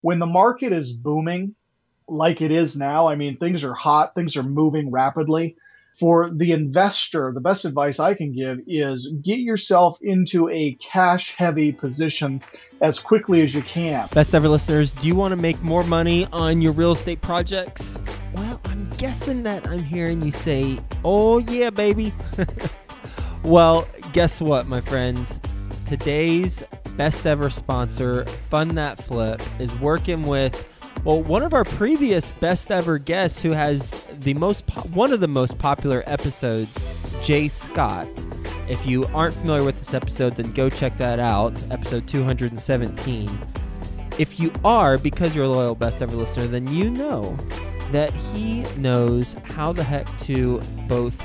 when the market is booming like it is now, I mean, things are hot, things are moving rapidly. For the investor, the best advice I can give is get yourself into a cash heavy position as quickly as you can. Best ever listeners, do you want to make more money on your real estate projects? Well, I'm guessing that I'm hearing you say, oh, yeah, baby. well, guess what, my friends? Today's best ever sponsor, Fund That Flip, is working with well, one of our previous best ever guests who has the most po- one of the most popular episodes, Jay Scott. If you aren't familiar with this episode, then go check that out, episode 217. If you are, because you're a loyal best ever listener, then you know that he knows how the heck to both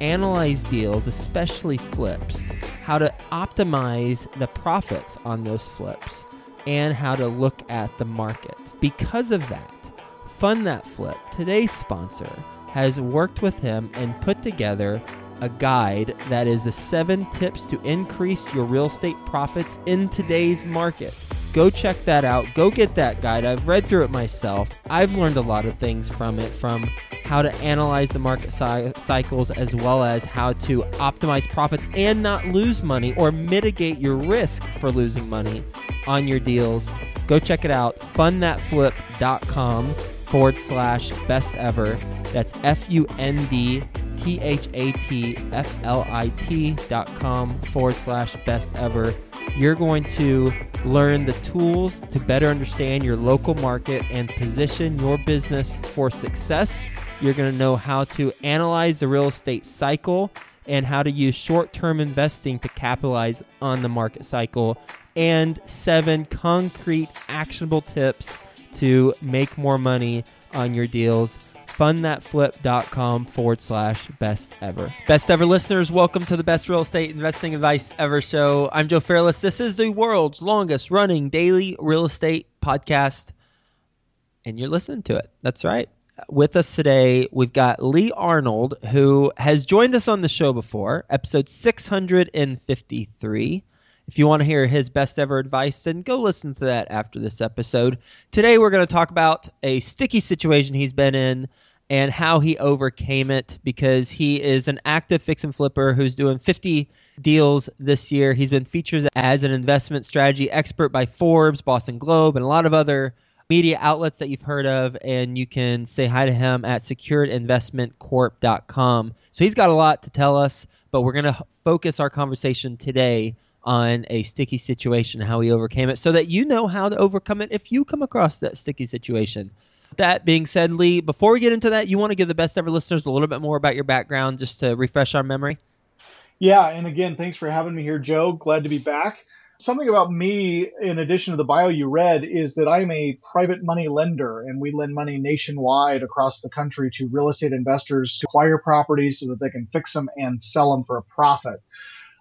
analyze deals, especially flips, how to optimize the profits on those flips, and how to look at the market. Because of that, Fund That Flip, today's sponsor, has worked with him and put together a guide that is the seven tips to increase your real estate profits in today's market. Go check that out. Go get that guide. I've read through it myself. I've learned a lot of things from it, from how to analyze the market cycles as well as how to optimize profits and not lose money or mitigate your risk for losing money on your deals. Go check it out. Fundthatflip.com forward slash best ever. That's F U N D T H A T F L I P dot com forward slash best ever. You're going to learn the tools to better understand your local market and position your business for success. You're going to know how to analyze the real estate cycle and how to use short term investing to capitalize on the market cycle, and seven concrete actionable tips to make more money on your deals fundthatflip.com forward slash best ever. Best ever listeners, welcome to the best real estate investing advice ever show. I'm Joe Fairless. This is the world's longest running daily real estate podcast, and you're listening to it. That's right. With us today, we've got Lee Arnold, who has joined us on the show before, episode 653. If you want to hear his best ever advice, then go listen to that after this episode. Today, we're going to talk about a sticky situation he's been in and how he overcame it because he is an active fix and flipper who's doing 50 deals this year. He's been featured as an investment strategy expert by Forbes, Boston Globe, and a lot of other media outlets that you've heard of. And you can say hi to him at securedinvestmentcorp.com. So he's got a lot to tell us, but we're going to focus our conversation today on a sticky situation, how he overcame it, so that you know how to overcome it if you come across that sticky situation. That being said, Lee, before we get into that, you want to give the best ever listeners a little bit more about your background just to refresh our memory? Yeah, and again, thanks for having me here, Joe. Glad to be back. Something about me, in addition to the bio you read, is that I'm a private money lender, and we lend money nationwide across the country to real estate investors to acquire properties so that they can fix them and sell them for a profit.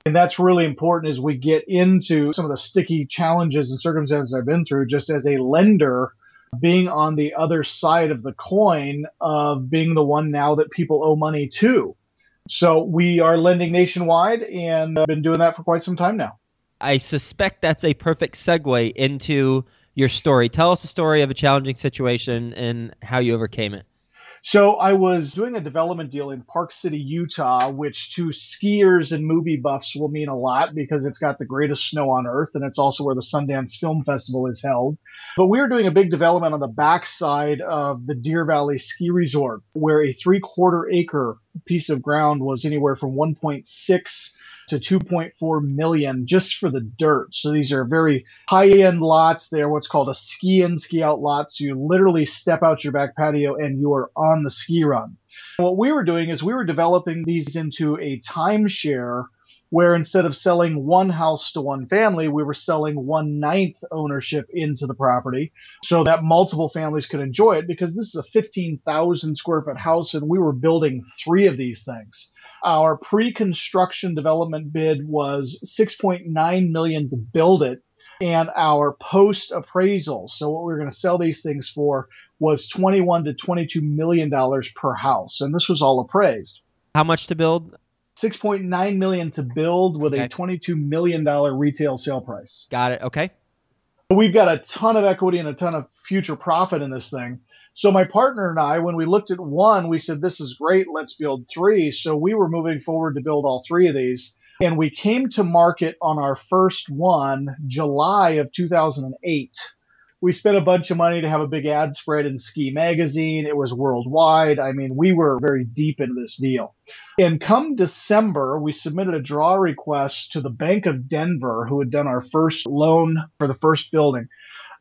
And that's really important as we get into some of the sticky challenges and circumstances I've been through. Just as a lender, being on the other side of the coin of being the one now that people owe money to. So we are lending nationwide and I've been doing that for quite some time now. I suspect that's a perfect segue into your story. Tell us a story of a challenging situation and how you overcame it. So I was doing a development deal in Park City, Utah, which to skiers and movie buffs will mean a lot because it's got the greatest snow on earth and it's also where the Sundance Film Festival is held. But we were doing a big development on the backside of the Deer Valley Ski Resort, where a three quarter acre piece of ground was anywhere from 1.6 to 2.4 million just for the dirt. So these are very high end lots. They're what's called a ski in, ski out lot. So you literally step out your back patio and you are on the ski run. What we were doing is we were developing these into a timeshare where instead of selling one house to one family, we were selling one ninth ownership into the property so that multiple families could enjoy it because this is a 15,000 square foot house and we were building three of these things. Our pre-construction development bid was 6.9 million to build it and our post appraisal. So what we were going to sell these things for was 21 to 22 million dollars per house and this was all appraised. How much to build? 6.9 million to build with okay. a 22 million dollar retail sale price. Got it. Okay. We've got a ton of equity and a ton of future profit in this thing. So my partner and I, when we looked at one, we said, this is great. Let's build three. So we were moving forward to build all three of these. And we came to market on our first one, July of 2008 we spent a bunch of money to have a big ad spread in Ski Magazine. It was worldwide. I mean, we were very deep into this deal. And come December, we submitted a draw request to the Bank of Denver, who had done our first loan for the first building.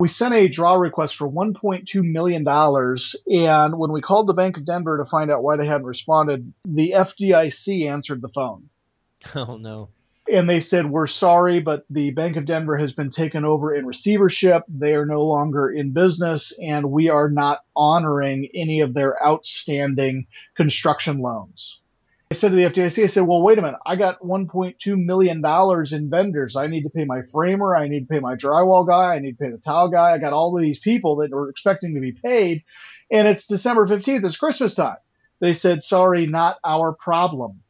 We sent a draw request for $1.2 million. And when we called the Bank of Denver to find out why they hadn't responded, the FDIC answered the phone. Oh, no and they said, We're sorry, but the Bank of Denver has been taken over in receivership. They are no longer in business, and we are not honoring any of their outstanding construction loans. I said to the FDIC, I said, Well, wait a minute. I got $1.2 million in vendors. I need to pay my framer. I need to pay my drywall guy. I need to pay the tile guy. I got all of these people that are expecting to be paid. And it's December 15th. It's Christmas time. They said, Sorry, not our problem.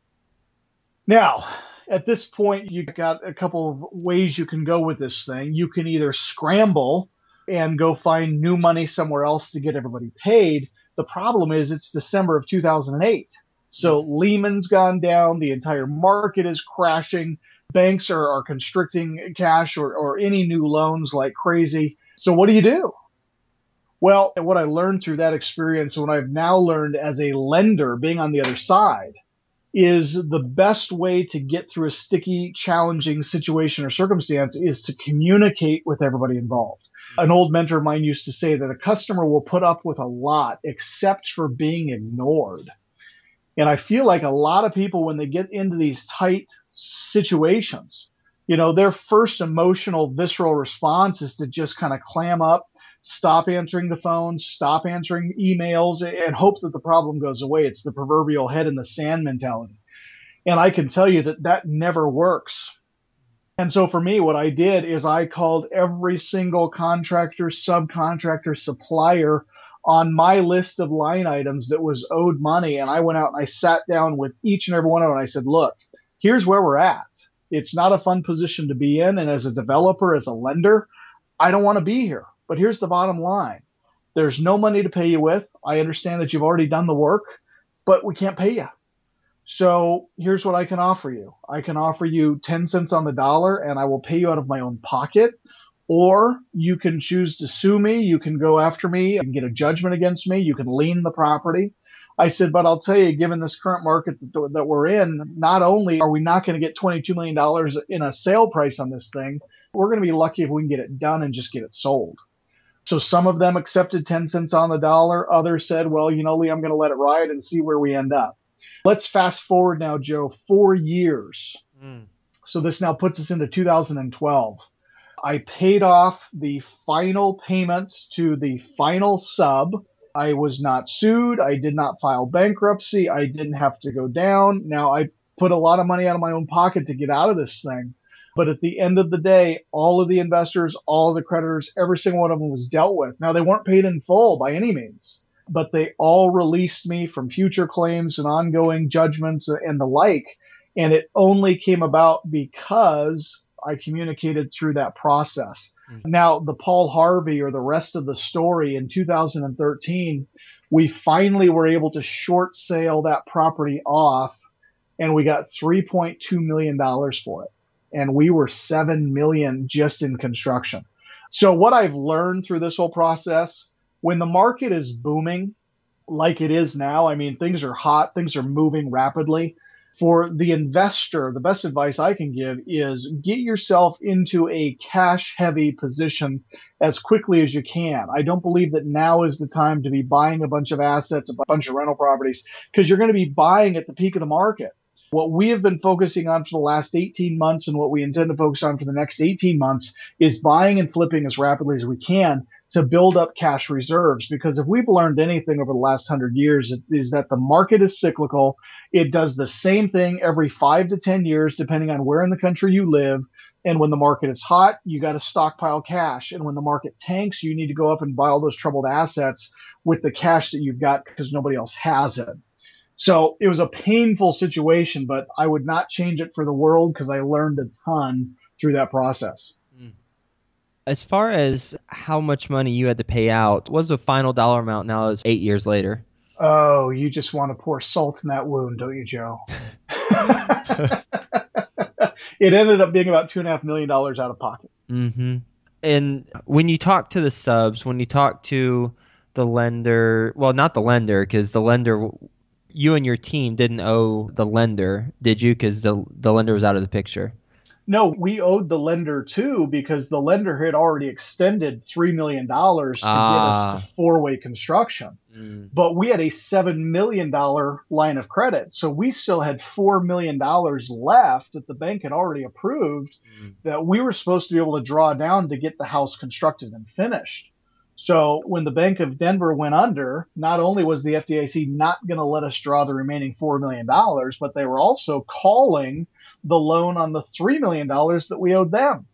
Now, at this point, you've got a couple of ways you can go with this thing. You can either scramble and go find new money somewhere else to get everybody paid. The problem is it's December of 2008. So Lehman's gone down, the entire market is crashing, banks are, are constricting cash or, or any new loans like crazy. So what do you do? Well, what I learned through that experience, what I've now learned as a lender being on the other side, is the best way to get through a sticky, challenging situation or circumstance is to communicate with everybody involved. An old mentor of mine used to say that a customer will put up with a lot except for being ignored. And I feel like a lot of people, when they get into these tight situations, you know, their first emotional, visceral response is to just kind of clam up stop answering the phone, stop answering emails, and hope that the problem goes away. It's the proverbial head in the sand mentality. And I can tell you that that never works. And so for me, what I did is I called every single contractor, subcontractor, supplier on my list of line items that was owed money. And I went out and I sat down with each and every one of them. And I said, look, here's where we're at. It's not a fun position to be in. And as a developer, as a lender, I don't want to be here. But here's the bottom line there's no money to pay you with. I understand that you've already done the work, but we can't pay you. So here's what I can offer you I can offer you 10 cents on the dollar, and I will pay you out of my own pocket. Or you can choose to sue me. You can go after me and get a judgment against me. You can lien the property. I said, but I'll tell you, given this current market that, we're in, not only are we not going to get $22 million in a sale price on this thing, we're going to be lucky if we can get it done and just get it sold. So some of them accepted 10 cents on the dollar. Others said, well, you know, Lee, I'm going to let it ride and see where we end up. Let's fast forward now, Joe, four years. Mm. So this now puts us into 2012. I paid off the final payment to the final sub. I was not sued. I did not file bankruptcy. I didn't have to go down. Now I put a lot of money out of my own pocket to get out of this thing. But at the end of the day, all of the investors, all of the creditors, every single one of them was dealt with. Now, they weren't paid in full by any means, but they all released me from future claims and ongoing judgments and the like. And it only came about because I communicated through that process. Mm-hmm. Now, the Paul Harvey or the rest of the story in 2013, we finally were able to short sale that property off and we got $3.2 million for it and we were 7 million just in construction. So what I've learned through this whole process, when the market is booming like it is now, I mean, things are hot, things are moving rapidly. For the investor, the best advice I can give is get yourself into a cash heavy position as quickly as you can. I don't believe that now is the time to be buying a bunch of assets, a bunch of rental properties, because you're going to be buying at the peak of the market. What we have been focusing on for the last 18 months and what we intend to focus on for the next 18 months is buying and flipping as rapidly as we can to build up cash reserves. Because if we've learned anything over the last hundred years, is that the market is cyclical. It does the same thing every five to 10 years, depending on where in the country you live. And when the market is hot, you got to stockpile cash. And when the market tanks, you need to go up and buy all those troubled assets with the cash that you've got because nobody else has it. So it was a painful situation, but I would not change it for the world because I learned a ton through that process. Mm. As far as how much money you had to pay out, what was the final dollar amount now it's eight years later? Oh, you just want to pour salt in that wound, don't you, Joe? it ended up being about two and a half million dollars out of pocket. Mm-hmm. And when you talk to the subs, when you talk to the lender, well, not the lender, because the lender, you and your team didn't owe the lender, did you? Because the the lender was out of the picture. No, we owed the lender too because the lender had already extended $3 million to ah. get us to ah. four way construction. Mm. But we had a $7 million line of credit. So we still had $4 million left that the bank had already approved mm. that we were supposed to be able to draw down to get the house constructed and finished. So when the Bank of Denver went under, not only was the FDIC not going to let us draw the remaining $4 million, but they were also calling the loan on the $3 million that we owed them.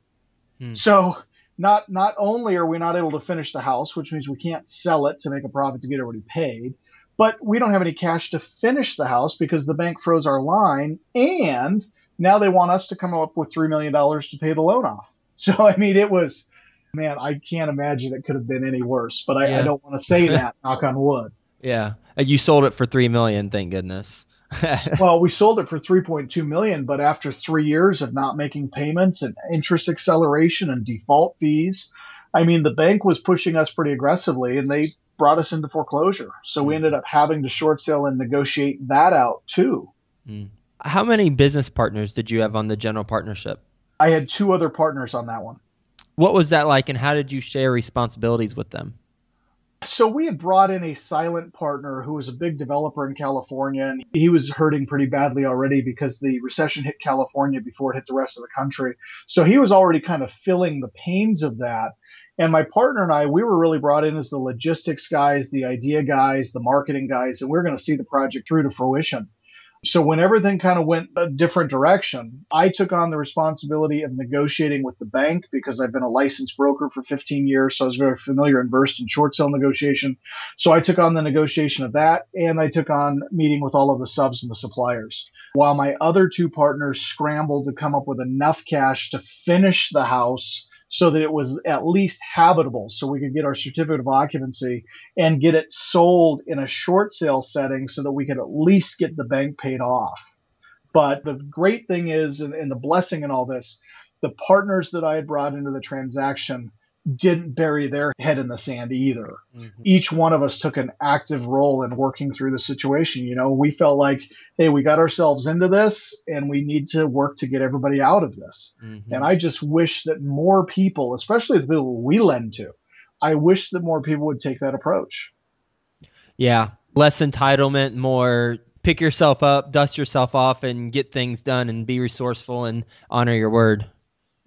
Hmm. So not not only are we not able to finish the house, which means we can't sell it to make a profit to get everybody paid, but we don't have any cash to finish the house because the bank froze our line, and now they want us to come up with three million dollars to pay the loan off. So I mean, it was, man, I can't imagine it could have been any worse. But I, yeah. I don't want to say that. knock on wood. Yeah, you sold it for three million. Thank goodness. well, we sold it for 3.2 million, but after three years of not making payments and interest acceleration and default fees, I mean, the bank was pushing us pretty aggressively, and they brought us into foreclosure. So we hmm. ended up having to short sale and negotiate that out too. Mm. How many business partners did you have on the general partnership? I had two other partners on that one. What was that like, and how did you share responsibilities with them? So we had brought in a silent partner who was a big developer in California, and he was hurting pretty badly already because the recession hit California before it hit the rest of the country. So he was already kind of feeling the pains of that. And my partner and I, we were really brought in as the logistics guys, the idea guys, the marketing guys, and we we're going to see the project through to fruition. So when everything kind of went a different direction, I took on the responsibility of negotiating with the bank because I've been a licensed broker for 15 years. So I was very familiar and versed in short sale negotiation. So I took on the negotiation of that and I took on meeting with all of the subs and the suppliers. While my other two partners scrambled to come up with enough cash to finish the house so that it was at least habitable so we could get our certificate of occupancy and get it sold in a short sale setting so that we could at least get the bank paid off. But the great thing is, and, and the blessing in all this, the partners that I had brought into the transaction didn't bury their head in the sand either. Mm-hmm. Each one of us took an active role in working through the situation. You know, we felt like, hey, we got ourselves into this and we need to work to get everybody out of this. Mm-hmm. And I just wish that more people, especially the people we lend to, I wish that more people would take that approach. Yeah. Less entitlement, more pick yourself up, dust yourself off, and get things done and be resourceful and honor your word.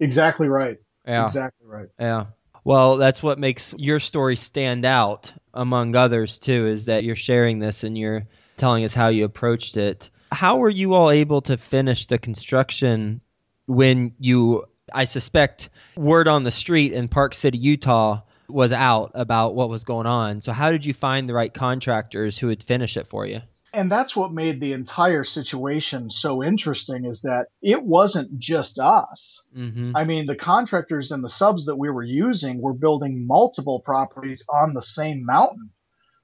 Exactly right. Yeah. Exactly right. Yeah. Well, that's what makes your story stand out among others too is that you're sharing this and you're telling us how you approached it. How were you all able to finish the construction when you I suspect word on the street in Park City, Utah was out about what was going on. So how did you find the right contractors who would finish it for you? And that's what made the entire situation so interesting is that it wasn't just us. Mm-hmm. I mean, the contractors and the subs that we were using were building multiple properties on the same mountain.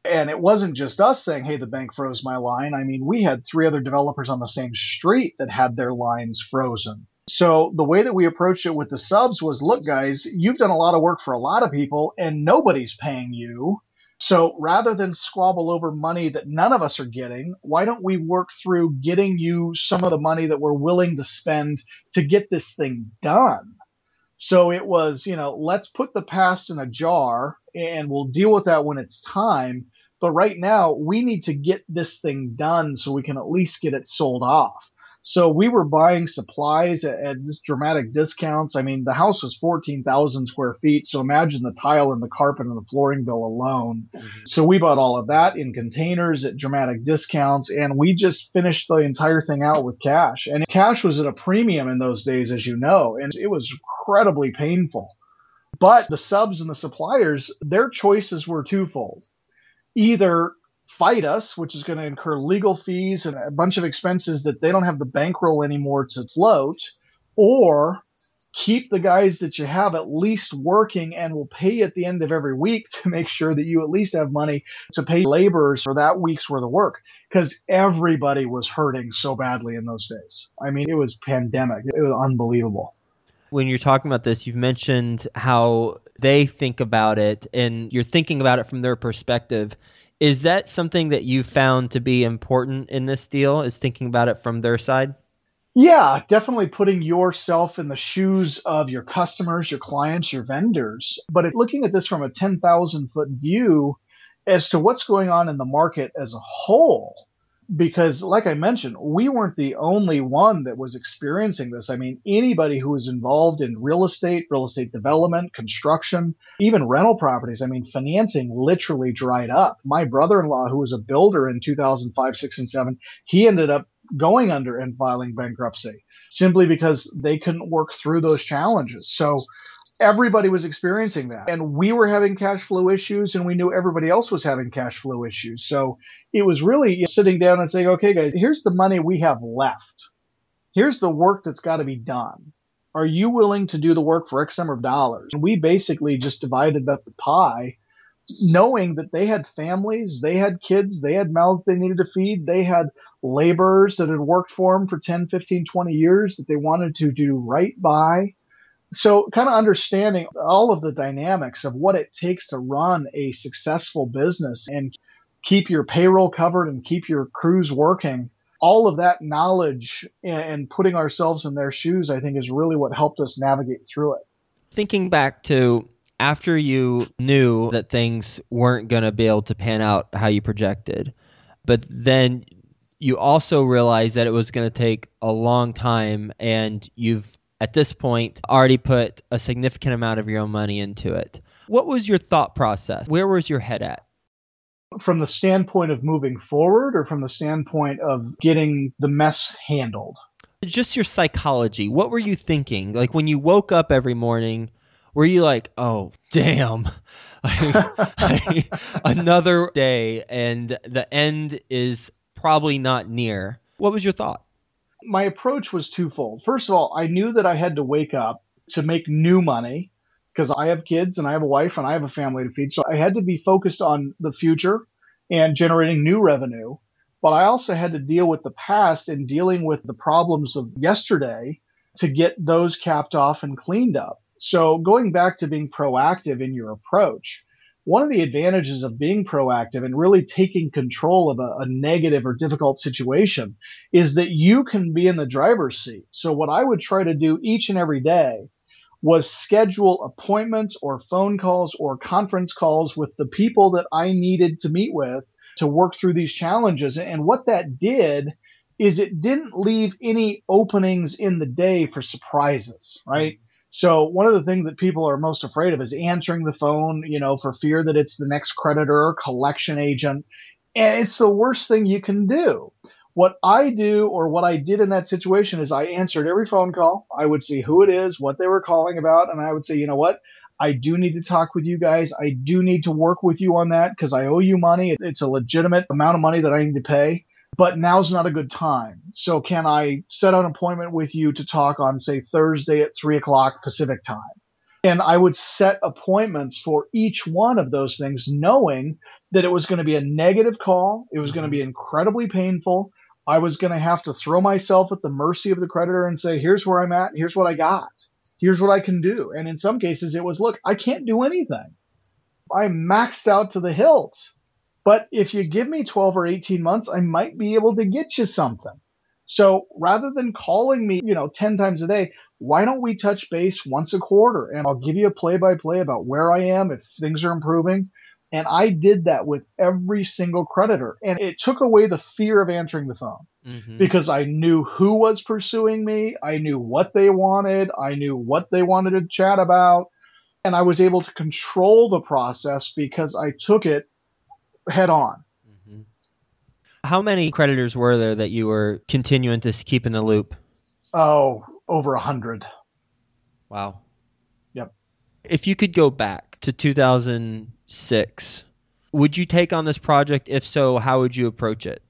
And it wasn't just us saying, hey, the bank froze my line. I mean, we had three other developers on the same street that had their lines frozen. So the way that we approached it with the subs was look, guys, you've done a lot of work for a lot of people and nobody's paying you. So rather than squabble over money that none of us are getting, why don't we work through getting you some of the money that we're willing to spend to get this thing done? So it was, you know, let's put the past in a jar and we'll deal with that when it's time. But right now, we need to get this thing done so we can at least get it sold off. So we were buying supplies at, at dramatic discounts. I mean, the house was 14,000 square feet. So imagine the tile and the carpet and the flooring bill alone. Mm-hmm. So we bought all of that in containers at dramatic discounts and we just finished the entire thing out with cash. And cash was at a premium in those days, as you know, and it was incredibly painful. But the subs and the suppliers, their choices were twofold. Either fight us, which is going to incur legal fees and a bunch of expenses that they don't have the bankroll anymore to float, or keep the guys that you have at least working and will pay at the end of every week to make sure that you at least have money to pay laborers for that week's worth of work because everybody was hurting so badly in those days. I mean, it was pandemic. It was unbelievable. When you're talking about this, you've mentioned how they think about it and you're thinking about it from their perspective. Is that something that you found to be important in this deal? Is thinking about it from their side? Yeah, definitely putting yourself in the shoes of your customers, your clients, your vendors. But looking at this from a 10,000 foot view as to what's going on in the market as a whole, because like I mentioned, we weren't the only one that was experiencing this. I mean, anybody who was involved in real estate, real estate development, construction, even rental properties, I mean, financing literally dried up. My brother in law, who was a builder in 2005, 6, and 7, he ended up going under and filing bankruptcy simply because they couldn't work through those challenges. So everybody was experiencing that. And we were having cash flow issues and we knew everybody else was having cash flow issues. So it was really sitting down and saying, okay, guys, here's the money we have left. Here's the work that's got to be done. Are you willing to do the work for X number of dollars? And we basically just divided up the pie knowing that they had families, they had kids, they had mouths they needed to feed, they had laborers that had worked for them for 10, 15, 20 years that they wanted to do right by. So, kind of understanding all of the dynamics of what it takes to run a successful business and keep your payroll covered and keep your crews working. All of that knowledge and putting ourselves in their shoes, I think, is really what helped us navigate through it. Thinking back to after you knew that things weren't going to be able to pan out how you projected, but then you also realized that it was going to take a long time and you've at this point already put a significant amount of your own money into it. What was your thought process? Where was your head at? From the standpoint of moving forward or from the standpoint of getting the mess handled? Just your psychology. What were you thinking? Like when you woke up every morning, were you like, oh, damn, another day and the end is probably not near? What was your thought? My approach was twofold. First of all, I knew that I had to wake up to make new money because I have kids and I have a wife and I have a family to feed. So I had to be focused on the future and generating new revenue. But I also had to deal with the past and dealing with the problems of yesterday to get those capped off and cleaned up. So going back to being proactive in your approach, one of the advantages of being proactive and really taking control of a, a, negative or difficult situation is that you can be in the driver's seat. So what I would try to do each and every day was schedule appointments or phone calls or conference calls with the people that I needed to meet with to work through these challenges. And what that did is it didn't leave any openings in the day for surprises, right? So one of the things that people are most afraid of is answering the phone, you know, for fear that it's the next creditor or collection agent. And it's the worst thing you can do. What I do or what I did in that situation is I answered every phone call. I would see who it is, what they were calling about, and I would say, you know what? I do need to talk with you guys. I do need to work with you on that because I owe you money. It's a legitimate amount of money that I need to pay but now's not a good time. So can I set an appointment with you to talk on, say, Thursday at three o'clock Pacific time? And I would set appointments for each one of those things, knowing that it was going to be a negative call. It was going to be mm-hmm. incredibly painful. I was going to have to throw myself at the mercy of the creditor and say, here's where I'm at. Here's what I got. Here's what I can do. And in some cases, it was, look, I can't do anything. I'm maxed out to the hilt. But if you give me 12 or 18 months, I might be able to get you something. So rather than calling me, you know, 10 times a day, why don't we touch base once a quarter and I'll give you a play by play about where I am, if things are improving. And I did that with every single creditor. And it took away the fear of answering the phone mm-hmm. because I knew who was pursuing me. I knew what they wanted. I knew what they wanted to chat about. And I was able to control the process because I took it head on. Mm-hmm. How many creditors were there that you were continuing to keep in the loop? Oh, over a hundred. Wow. Yep. If you could go back to 2006, would you take on this project? If so, how would you approach it?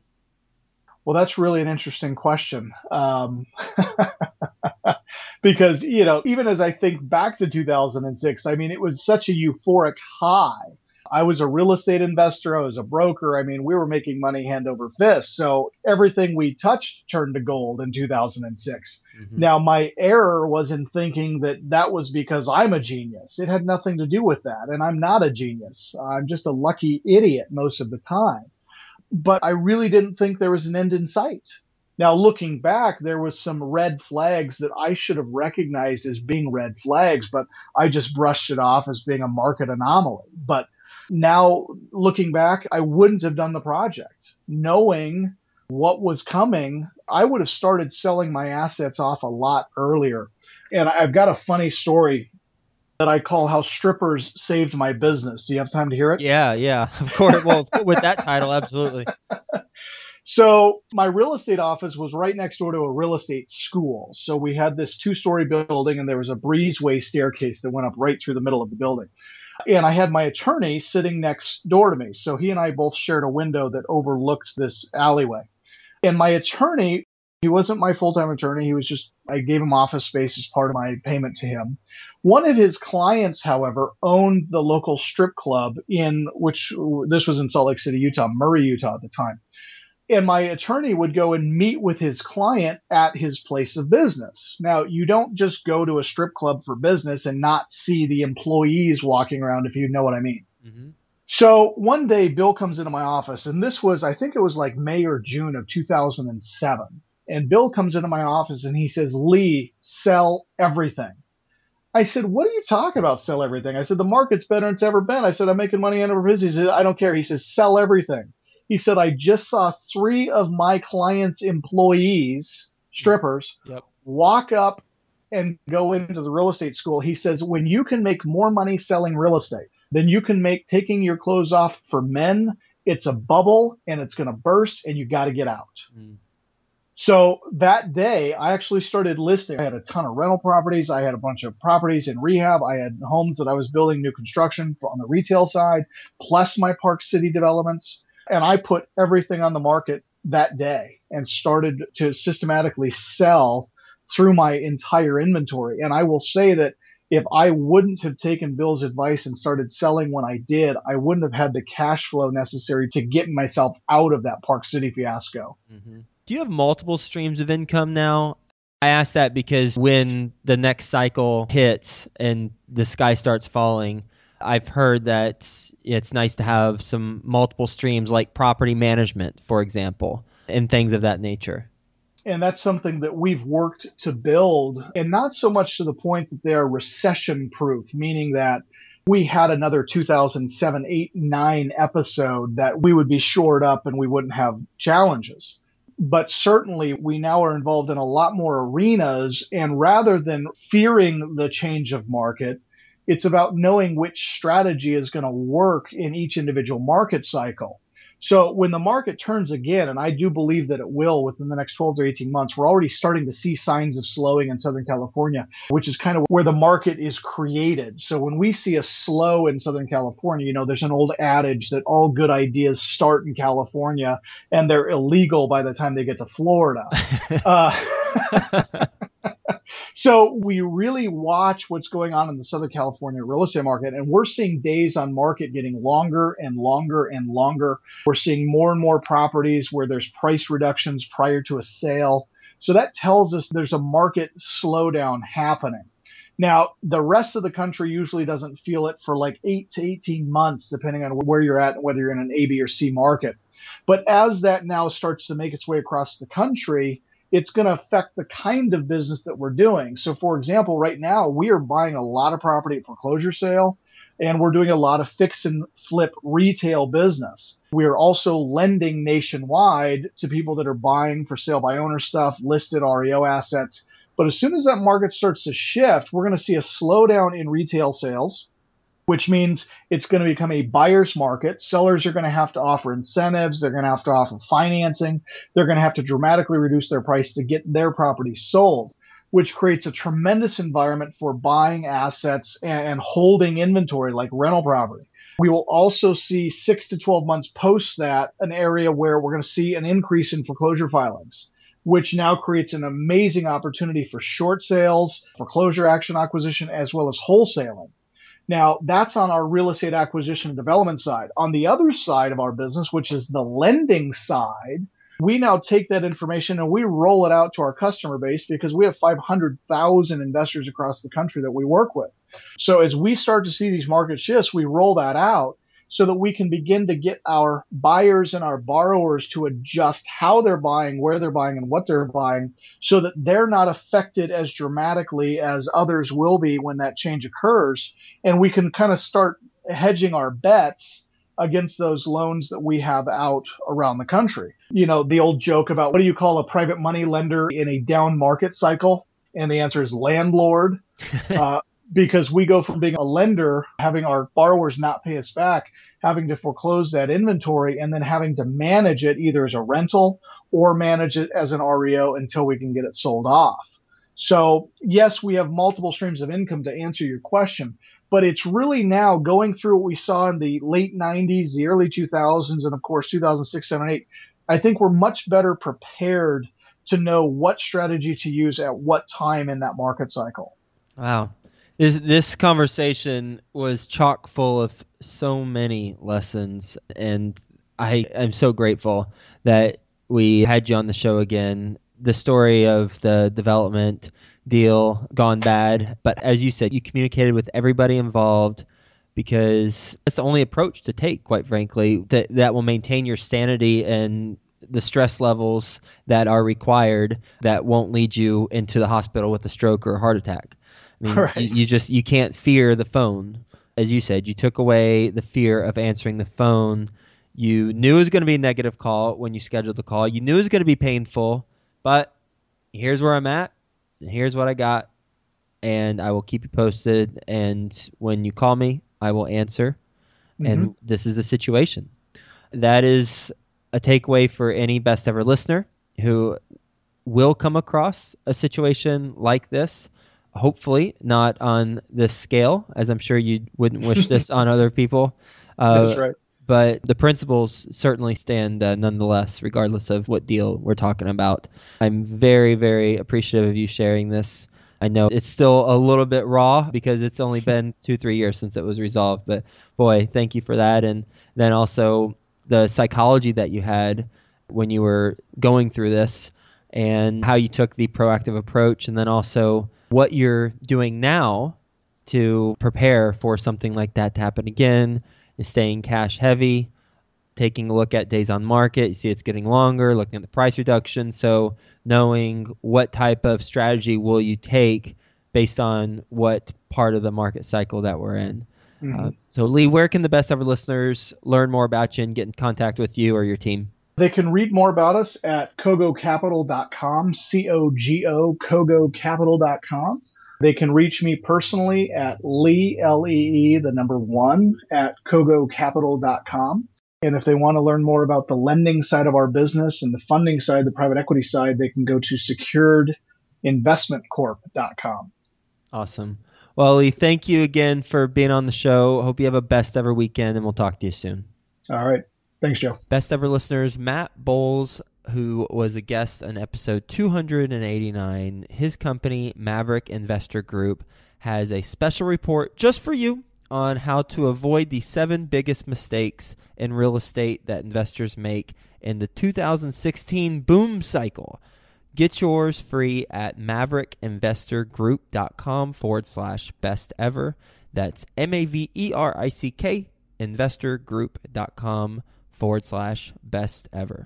Well, that's really an interesting question. Um, because, you know, even as I think back to 2006, I mean, it was such a euphoric high. I was a real estate investor. I was a broker. I mean, we were making money hand over fist. So everything we touched turned to gold in 2006. Mm-hmm. Now, my error was in thinking that that was because I'm a genius. It had nothing to do with that. And I'm not a genius. I'm just a lucky idiot most of the time. But I really didn't think there was an end in sight. Now, looking back, there was some red flags that I should have recognized as being red flags, but I just brushed it off as being a market anomaly. But now, looking back, I wouldn't have done the project. Knowing what was coming, I would have started selling my assets off a lot earlier. And I've got a funny story that I call How Strippers Saved My Business. Do you have time to hear it? Yeah, yeah. Of course. Well, with that title, absolutely. So my real estate office was right next door to a real estate school. So we had this two story building and there was a breezeway staircase that went up right through the middle of the building. And I had my attorney sitting next door to me. So he and I both shared a window that overlooked this alleyway. And my attorney, he wasn't my full time attorney. He was just, I gave him office space as part of my payment to him. One of his clients, however, owned the local strip club in which this was in Salt Lake City, Utah, Murray, Utah at the time and my attorney would go and meet with his client at his place of business. Now, you don't just go to a strip club for business and not see the employees walking around, if you know what I mean. Mm-hmm. So one day, Bill comes into my office, and this was, I think it was like May or June of 2007. And Bill comes into my office and he says, Lee, sell everything. I said, What are you talking about? Sell everything. I said, The market's better than it's ever been. I said, I'm making money on over He said, I don't care. He says, Sell everything. He said, I just saw three of my clients' employees, strippers, yep. walk up and go into the real estate school. He says, when you can make more money selling real estate than you can make taking your clothes off for men, it's a bubble and it's going to burst and you got to get out. Mm. So that day, I actually started listing. I had a ton of rental properties. I had a bunch of properties in rehab. I had homes that I was building new construction on the retail side, plus my Park City developments. And I put everything on the market that day and started to systematically sell through my entire inventory. And I will say that if I wouldn't have taken Bill's advice and started selling when I did, I wouldn't have had the cash flow necessary to get myself out of that Park City fiasco. Mm-hmm. Do you have multiple streams of income now? I ask that because when the next cycle hits and the sky starts falling, I've heard that it's nice to have some multiple streams like property management, for example, and things of that nature. And that's something that we've worked to build, and not so much to the point that they're recession proof, meaning that we had another 2007, 8, 9 episode that we would be shored up and we wouldn't have challenges. But certainly, we now are involved in a lot more arenas. And rather than fearing the change of market, it's about knowing which strategy is going to work in each individual market cycle. So when the market turns again, and I do believe that it will within the next 12 to 18 months, we're already starting to see signs of slowing in Southern California, which is kind of where the market is created. So when we see a slow in Southern California, you know, there's an old adage that all good ideas start in California and they're illegal by the time they get to Florida. uh, so we really watch what's going on in the Southern California real estate market, and we're seeing days on market getting longer and longer and longer. We're seeing more and more properties where there's price reductions prior to a sale. So that tells us there's a market slowdown happening. Now, the rest of the country usually doesn't feel it for like eight to 18 months, depending on where you're at and whether you're in an A, B, or C market. But as that now starts to make its way across the country, it's going to affect the kind of business that we're doing. So, for example, right now we are buying a lot of property at foreclosure sale and we're doing a lot of fix and flip retail business. We are also lending nationwide to people that are buying for sale by owner stuff, listed REO assets. But as soon as that market starts to shift, we're going to see a slowdown in retail sales which means it's going to become a buyer's market. Sellers are going to have to offer incentives. They're going to have to offer financing. They're going to have to dramatically reduce their price to get their property sold, which creates a tremendous environment for buying assets and, holding inventory like rental property. We will also see six to 12 months post that an area where we're going to see an increase in foreclosure filings which now creates an amazing opportunity for short sales, foreclosure action acquisition, as well as wholesaling. Now, that's on our real estate acquisition and development side. On the other side of our business, which is the lending side, we now take that information and we roll it out to our customer base because we have 500,000 investors across the country that we work with. So as we start to see these market shifts, we roll that out so that we can begin to get our buyers and our borrowers to adjust how they're buying, where they're buying, and what they're buying so that they're not affected as dramatically as others will be when that change occurs. And we can kind of start hedging our bets against those loans that we have out around the country. You know, the old joke about what do you call a private money lender in a down market cycle? And the answer is landlord. uh, because we go from being a lender, having our borrowers not pay us back, having to foreclose that inventory, and then having to manage it either as a rental or manage it as an REO until we can get it sold off. So, yes, we have multiple streams of income to answer your question, but it's really now going through what we saw in the late 90s, the early 2000s, and of course 2006, 7, 8. I think we're much better prepared to know what strategy to use at what time in that market cycle. Wow. This, this conversation was chock full of so many lessons, and I am so grateful that we had you on the show again. The story of the development deal gone bad, but as you said, you communicated with everybody involved because it's the only approach to take, quite frankly, that that will maintain your sanity and the stress levels that are required that won't lead you into the hospital with a stroke or a heart attack. I mean, Right. you, you just you can't fear the phone. As you said, you took away the fear of answering the phone. You knew it was going to be a negative call when you scheduled the call. You knew it was going to be painful, but here's where I'm at. and Here's what I got, and I will keep you posted. And when you call me, I will answer. And mm-hmm. this is the situation. That is a takeaway for any best ever listener who will come across a situation like this. Hopefully, not on this scale, as I'm sure you wouldn't wish this on other people. Uh, That's right. but the principles certainly stand uh, nonetheless, regardless of what deal we're talking about. I'm very, very appreciative of you sharing this. I know it's still a little bit raw because it's only been two, three years since it was resolved. But boy, thank you for that. And then also the psychology that you had when you were going through this and how you took the proactive approach. And then also what you're doing now to prepare for something like that to happen again is staying cash heavy, taking a look at days on market. You see it's getting longer, looking at the price reduction. So knowing what type of strategy will you take based on what part of the market cycle that we're in. Mhm. Uh, so Lee, where can the best ever listeners learn more about you and get in contact with you or your team? They can read more about us at cogocapital.com, C O G O, cogocapital.com. They can reach me personally at Lee, L E E, the number one, at cogocapital.com. And if they want to learn more about the lending side of our business and the funding side, the private equity side, they can go to securedinvestmentcorp.com. Awesome. Well, Lee, thank you again for being on the show. Hope you have a best ever weekend, and we'll talk to you soon. All right. Thanks, Joe. Best ever listeners, Matt Bowles, who was a guest on episode 289, his company, Maverick Investor Group, has a special report just for you on how to avoid the seven biggest mistakes in real estate that investors make in the 2016 boom cycle. Get yours free at maverickinvestorgroup.com forward slash best ever. That's M A V E R I C K investorgroup.com forward slash best ever.